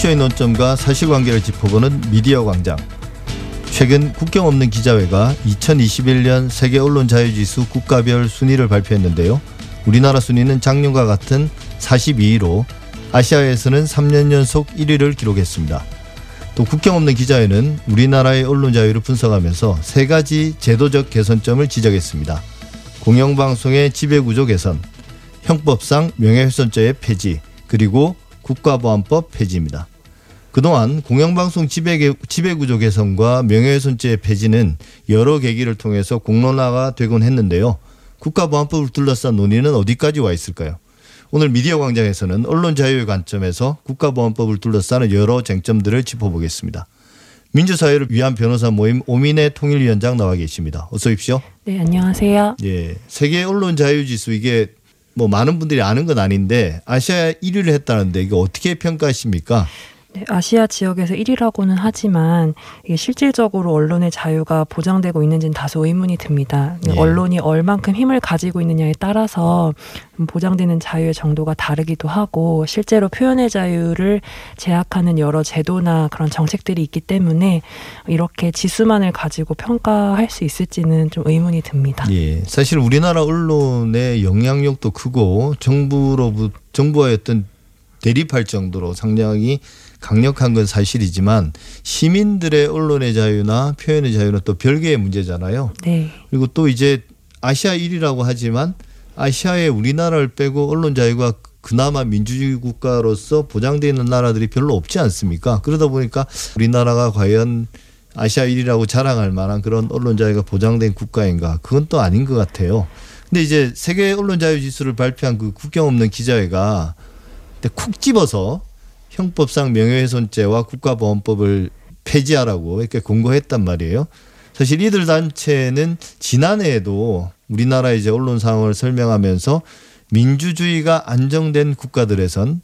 이슈의 논점과 사실관계를 짚어보는 미디어 광장. 최근 국경 없는 기자회가 2021년 세계 언론 자유지수 국가별 순위를 발표했는데요. 우리나라 순위는 작년과 같은 42위로 아시아에서는 3년 연속 1위를 기록했습니다. 또 국경 없는 기자회는 우리나라의 언론 자유를 분석하면서 세 가지 제도적 개선점을 지적했습니다. 공영방송의 지배구조 개선, 형법상 명예훼손죄의 폐지, 그리고 국가보안법 폐지입니다. 그동안 공영방송 지배, 지배구조 개선과 명예훼손죄 폐지는 여러 계기를 통해서 공론화가 되곤 했는데요. 국가보안법을 둘러싼 논의는 어디까지 와 있을까요? 오늘 미디어 광장에서는 언론 자유의 관점에서 국가보안법을 둘러싸는 여러 쟁점들을 짚어보겠습니다. 민주사회를 위한 변호사 모임 오민의 통일위원장 나와 계십니다. 어서 오십시오. 네, 안녕하세요. 예. 세계 언론 자유 지수 이게 뭐 많은 분들이 아는 건 아닌데 아시아 1위를 했다는데 이거 어떻게 평가하십니까? 네, 아시아 지역에서 1위라고는 하지만 실질적으로 언론의 자유가 보장되고 있는지는 다소 의문이 듭니다. 예. 언론이 얼만큼 힘을 가지고 있느냐에 따라서 보장되는 자유의 정도가 다르기도 하고 실제로 표현의 자유를 제약하는 여러 제도나 그런 정책들이 있기 때문에 이렇게 지수만을 가지고 평가할 수 있을지는 좀 의문이 듭니다. 예. 사실 우리나라 언론의 영향력도 크고 정부로부 정부와의 어떤 대립할 정도로 상당히 강력한 건 사실이지만 시민들의 언론의 자유나 표현의 자유는 또 별개의 문제잖아요. 네. 그리고 또 이제 아시아 1위라고 하지만 아시아에 우리나라를 빼고 언론 자유가 그나마 민주주의 국가로서 보장되어 있는 나라들이 별로 없지 않습니까? 그러다 보니까 우리나라가 과연 아시아 1위라고 자랑할 만한 그런 언론 자유가 보장된 국가인가? 그건 또 아닌 것 같아요. 근데 이제 세계 언론 자유 지수를 발표한 그 국경 없는 기자회가 쿡 집어서 형법상 명예훼손죄와 국가보안법을 폐지하라고 이렇게 공고했단 말이에요. 사실 이들 단체는 지난해에도 우리나라 이제 언론 상황을 설명하면서 민주주의가 안정된 국가들에선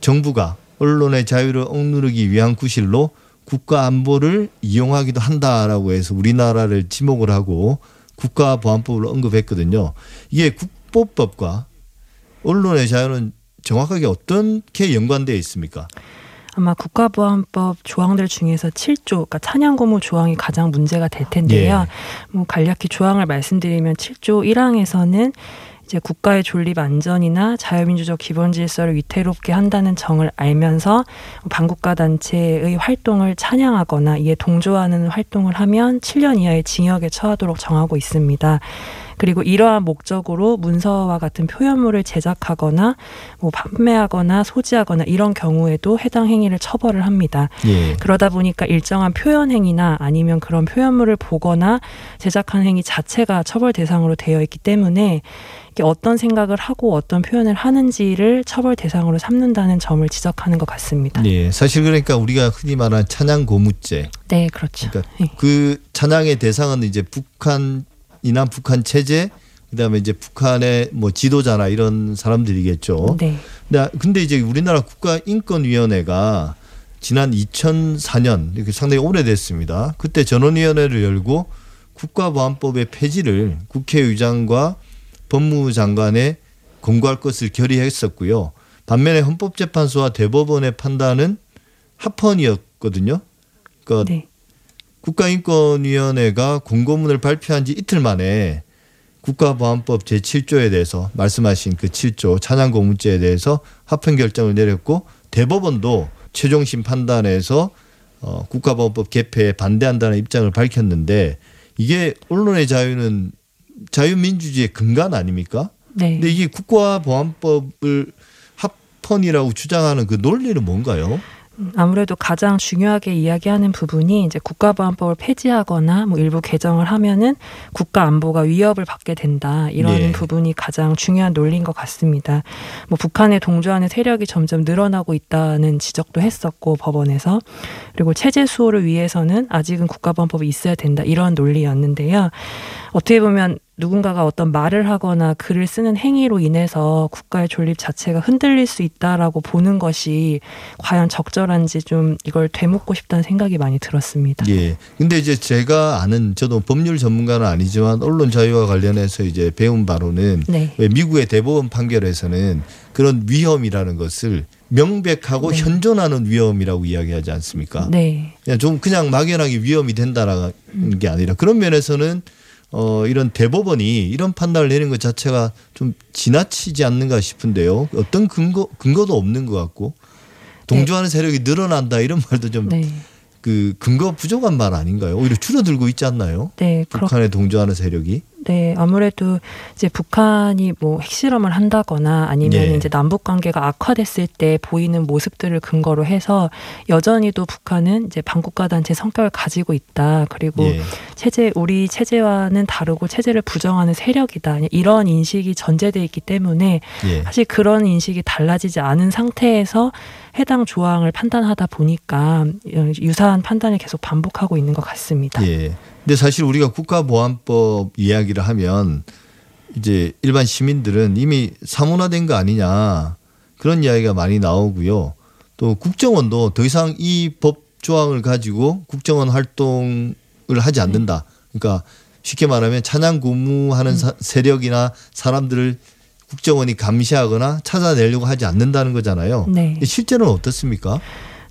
정부가 언론의 자유를 억누르기 위한 구실로 국가 안보를 이용하기도 한다라고 해서 우리나라를 지목을 하고 국가보안법을 언급했거든요. 이게 국보법과 언론의 자유는 정확하게 어떻게 연관되어 있습니까? 아마 국가보안법 조항들 중에서 7조, 그러니까 찬양고무 조항이 가장 문제가 될 텐데요. 예. 뭐 간략히 조항을 말씀드리면 7조 1항에서는 이제 국가의 존립 안전이나 자유민주적 기본 질서를 위태롭게 한다는 정을 알면서 반국가 단체의 활동을 찬양하거나 이에 동조하는 활동을 하면 7년 이하의 징역에 처하도록 정하고 있습니다. 그리고 이러한 목적으로 문서와 같은 표현물을 제작하거나 뭐 판매하거나 소지하거나 이런 경우에도 해당 행위를 처벌을 합니다. 예. 그러다 보니까 일정한 표현 행위나 아니면 그런 표현물을 보거나 제작한 행위 자체가 처벌 대상으로 되어 있기 때문에 어떤 생각을 하고 어떤 표현을 하는지를 처벌 대상으로 삼는다는 점을 지적하는 것 같습니다. 네, 사실 그러니까 우리가 흔히 말하는 찬양 고무죄. 네, 그렇죠. 그러니까 네. 그 찬양의 대상은 이제 북한 이남 북한 체제 그다음에 이제 북한의 뭐 지도자나 이런 사람들이겠죠. 네. 근데, 이제 우리나라 국가인권위원회가 지난 2004년 이렇게 상당히 오래됐습니다. 그때 전원위원회를 열고 국가보안법의 폐지를 국회의장과 법무장관에 공고할 것을 결의했었고요. 반면에 헌법재판소와 대법원의 판단은 합헌이었거든요. 그러니까 네. 국가인권위원회가 공고문을 발표한 지 이틀 만에 국가보안법 제7조에 대해서 말씀하신 그 7조 찬양 고문죄에 대해서 합헌 결정을 내렸고 대법원도 최종심 판단에서 어, 국가보안법 개폐에 반대한다는 입장을 밝혔는데 이게 언론의 자유는 자유민주주의의 근간 아닙니까? 네. 근데 이게 국가보안법을 합헌이라고 주장하는 그 논리는 뭔가요? 아무래도 가장 중요하게 이야기하는 부분이 이제 국가보안법을 폐지하거나 뭐 일부 개정을 하면은 국가 안보가 위협을 받게 된다 이런 네. 부분이 가장 중요한 논리인 것 같습니다. 뭐 북한에 동조하는 세력이 점점 늘어나고 있다는 지적도 했었고 법원에서 그리고 체제 수호를 위해서는 아직은 국가보안법이 있어야 된다 이런 논리였는데요. 어떻게 보면 누군가가 어떤 말을 하거나 글을 쓰는 행위로 인해서 국가의 존립 자체가 흔들릴 수 있다라고 보는 것이 과연 적절한지 좀 이걸 되묻고 싶다는 생각이 많이 들었습니다. 예. 근데 이제 제가 아는 저도 법률 전문가는 아니지만 언론 자유와 관련해서 이제 배운 바로는 네. 미국의 대법원 판결에서는 그런 위험이라는 것을 명백하고 네. 현존하는 위험이라고 이야기하지 않습니까? 네. 그냥 좀 그냥 막연하게 위험이 된다라는 게 아니라 그런 면에서는 어 이런 대법원이 이런 판단을 내리는 것 자체가 좀 지나치지 않는가 싶은데요. 어떤 근거 근거도 없는 것 같고 동조하는 세력이 늘어난다 이런 말도 좀그 네. 근거 부족한 말 아닌가요? 오히려 줄어들고 있지 않나요? 네. 그렇 북한에 동조하는 세력이 네, 아무래도 이제 북한이 뭐 핵실험을 한다거나 아니면 예. 이제 남북 관계가 악화됐을 때 보이는 모습들을 근거로 해서 여전히도 북한은 이제 반국가 단체 성격을 가지고 있다. 그리고 예. 체제 우리 체제와는 다르고 체제를 부정하는 세력이다. 이런 인식이 전제돼 있기 때문에 예. 사실 그런 인식이 달라지지 않은 상태에서 해당 조항을 판단하다 보니까 유사한 판단을 계속 반복하고 있는 것 같습니다. 예. 근데 사실 우리가 국가보안법 이야기를 하면 이제 일반 시민들은 이미 사문화된 거 아니냐 그런 이야기가 많이 나오고요. 또 국정원도 더 이상 이 법 조항을 가지고 국정원 활동을 하지 않는다. 그러니까 쉽게 말하면 찬양 고무하는 사- 세력이나 사람들을 국정원이 감시하거나 찾아내려고 하지 않는다는 거잖아요. 네. 실제로는 어떻습니까?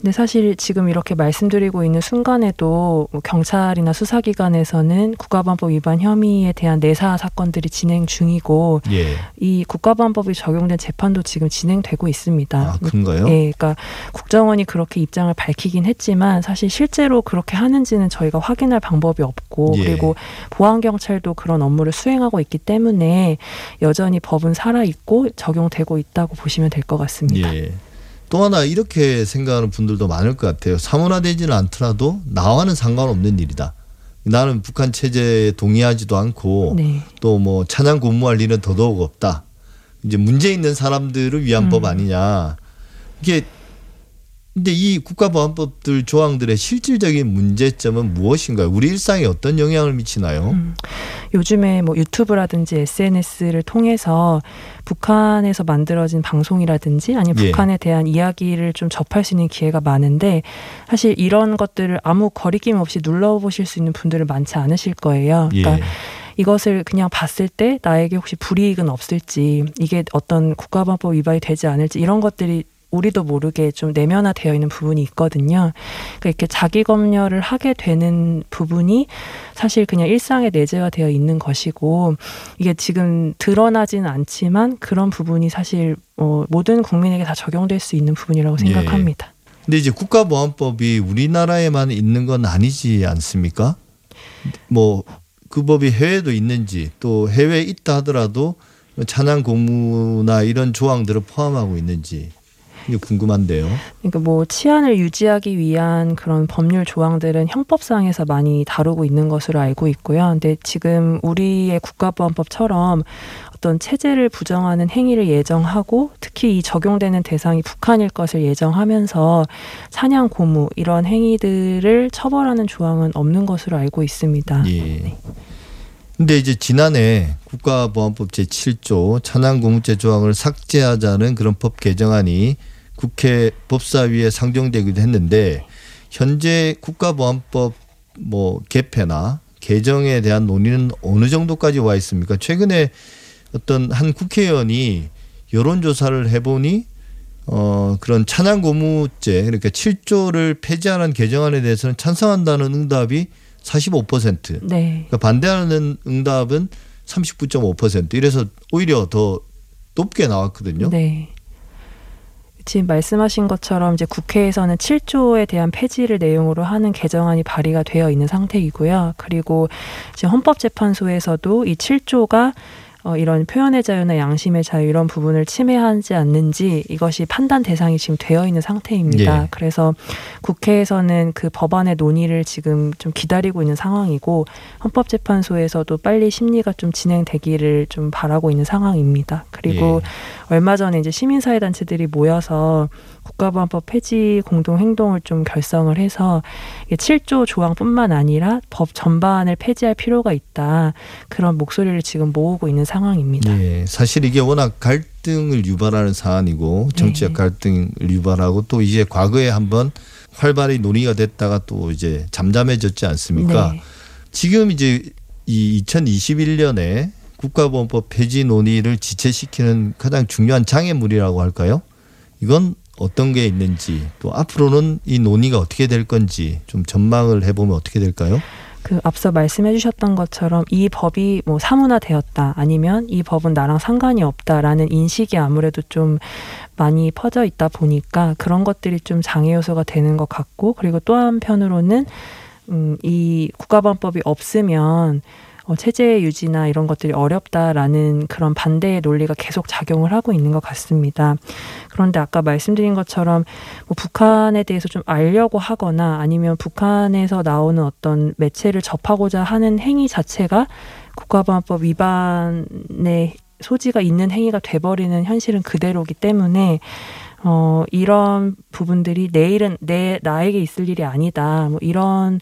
근데 사실 지금 이렇게 말씀드리고 있는 순간에도 뭐 경찰이나 수사기관에서는 국가보안법 위반 혐의에 대한 내사 사건들이 진행 중이고 예. 이 국가보안법이 적용된 재판도 지금 진행되고 있습니다. 아, 그런가요? 예, 그러니까 국정원이 그렇게 입장을 밝히긴 했지만 사실 실제로 그렇게 하는지는 저희가 확인할 방법이 없고 예. 그리고 보안 경찰도 그런 업무를 수행하고 있기 때문에 여전히 법은 살아 있고 적용되고 있다고 보시면 될 것 같습니다. 예. 또 하나 이렇게 생각하는 분들도 많을 것 같아요. 사문화되지는 않더라도 나와는 상관없는 일이다. 나는 북한 체제에 동의하지도 않고 네. 또뭐 찬양 고무할 일은 더더욱 없다. 이제 문제 있는 사람들을 위한 음. 법 아니냐. 이게 근데 이 국가보안법들 조항들의 실질적인 문제점은 무엇인가요? 우리 일상에 어떤 영향을 미치나요? 음, 요즘에 뭐 유튜브라든지 SNS를 통해서 북한에서 만들어진 방송이라든지 아니면 예. 북한에 대한 이야기를 좀 접할 수 있는 기회가 많은데 사실 이런 것들을 아무 거리낌 없이 눌러보실 수 있는 분들은 많지 않으실 거예요. 그러니까 예. 이것을 그냥 봤을 때 나에게 혹시 불이익은 없을지 이게 어떤 국가보안법 위반이 되지 않을지 이런 것들이 우리도 모르게 좀 내면화되어 있는 부분이 있거든요. 그러니까 이렇게 자기 검열을 하게 되는 부분이 사실 그냥 일상에 내재가 되어 있는 것이고 이게 지금 드러나지는 않지만 그런 부분이 사실 어, 모든 국민에게 다 적용될 수 있는 부분이라고 예. 생각합니다. 근데 이제 국가보안법이 우리나라에만 있는 건 아니지 않습니까? 뭐 그 법이 해외도 있는지 또 해외에 있다 하더라도 찬양 고무나 이런 조항들을 포함하고 있는지 이게 궁금한데요. 그러니까 뭐 치안을 유지하기 위한 그런 법률 조항들은 형법상에서 많이 다루고 있는 것으로 알고 있고요. 근데 지금 우리의 국가보안법처럼 어떤 체제를 부정하는 행위를 예정하고 특히 이 적용되는 대상이 북한일 것을 예정하면서 사냥 고무 이런 행위들을 처벌하는 조항은 없는 것으로 알고 있습니다. 예. 근데 이제 지난해 국가보안법 제7조 찬양 고무죄 조항을 삭제하자는 그런 법 개정안이 국회 법사위에 상정되기도 했는데 현재 국가보안법 뭐 개폐나 개정에 대한 논의는 어느 정도까지 와 있습니까? 최근에 어떤 한 국회의원이 여론조사를 해보니 어 그런 찬양 고무죄 그러니까 7조를 폐지하는 개정안에 대해서는 찬성한다는 응답이 45%. 네. 그러니까 반대하는 응답은 39.5% 이래서 오히려 더 높게 나왔거든요. 네. 지금 말씀하신 것처럼 이제 국회에서는 7조에 대한 폐지를 내용으로 하는 개정안이 발의가 되어 있는 상태이고요. 그리고 지금 헌법재판소에서도 이 7조가 어, 이런 표현의 자유나 양심의 자유 이런 부분을 침해하지 않는지 이것이 판단 대상이 지금 되어 있는 상태입니다. 예. 그래서 국회에서는 그 법안의 논의를 지금 좀 기다리고 있는 상황이고 헌법재판소에서도 빨리 심리가 좀 진행되기를 좀 바라고 있는 상황입니다. 그리고 예. 얼마 전에 이제 시민사회 단체들이 모여서 국가보안법 폐지 공동 행동을 좀 결성을 해서 이게 7조 조항뿐만 아니라 법 전반을 폐지할 필요가 있다 그런 목소리를 지금 모으고 있는 상황입니다. 예, 사실 이게 워낙 갈등을 유발하는 사안이고 정치적 네. 갈등을 유발하고 또 이제 과거에 한번 활발히 논의가 됐다가 또 이제 잠잠해졌지 않습니까? 네. 지금 이제 이 2021년에 국가보안법 폐지 논의를 지체시키는 가장 중요한 장애물이라고 할까요? 이건 어떤 게 있는지 또 앞으로는 이 논의가 어떻게 될 건지 좀 전망을 해보면 어떻게 될까요? 그 앞서 말씀해 주셨던 것처럼 이 법이 뭐 사문화되었다 아니면 이 법은 나랑 상관이 없다라는 인식이 아무래도 좀 많이 퍼져 있다 보니까 그런 것들이 좀 장애 요소가 되는 것 같고 그리고 또 한편으로는 음, 이 국가보안법이 없으면 어, 체제 유지나 이런 것들이 어렵다라는 그런 반대의 논리가 계속 작용을 하고 있는 것 같습니다. 그런데 아까 말씀드린 것처럼 뭐 북한에 대해서 좀 알려고 하거나 아니면 북한에서 나오는 어떤 매체를 접하고자 하는 행위 자체가 국가보안법 위반의 소지가 있는 행위가 돼버리는 현실은 그대로기 때문에 어, 이런 부분들이 내일은 내, 나에게 있을 일이 아니다. 뭐 이런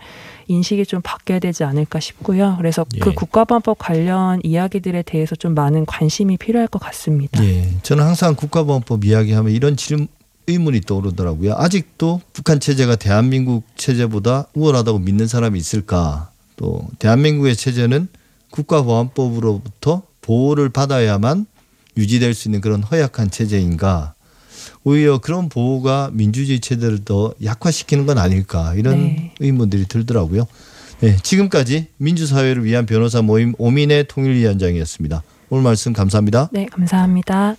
인식이 좀 바뀌어야 되지 않을까 싶고요. 그래서 예. 그 국가보안법 관련 이야기들에 대해서 좀 많은 관심이 필요할 것 같습니다. 예, 저는 항상 국가보안법 이야기하면 이런 질문 의문이 떠오르더라고요. 아직도 북한 체제가 대한민국 체제보다 우월하다고 믿는 사람이 있을까? 또 대한민국의 체제는 국가보안법으로부터 보호를 받아야만 유지될 수 있는 그런 허약한 체제인가? 오히려 그런 보호가 민주주의 체제를 더 약화시키는 건 아닐까 이런 네. 의문들이 들더라고요. 네, 지금까지 민주사회를 위한 변호사 모임 오민의 통일위원장이었습니다. 오늘 말씀 감사합니다. 네, 감사합니다.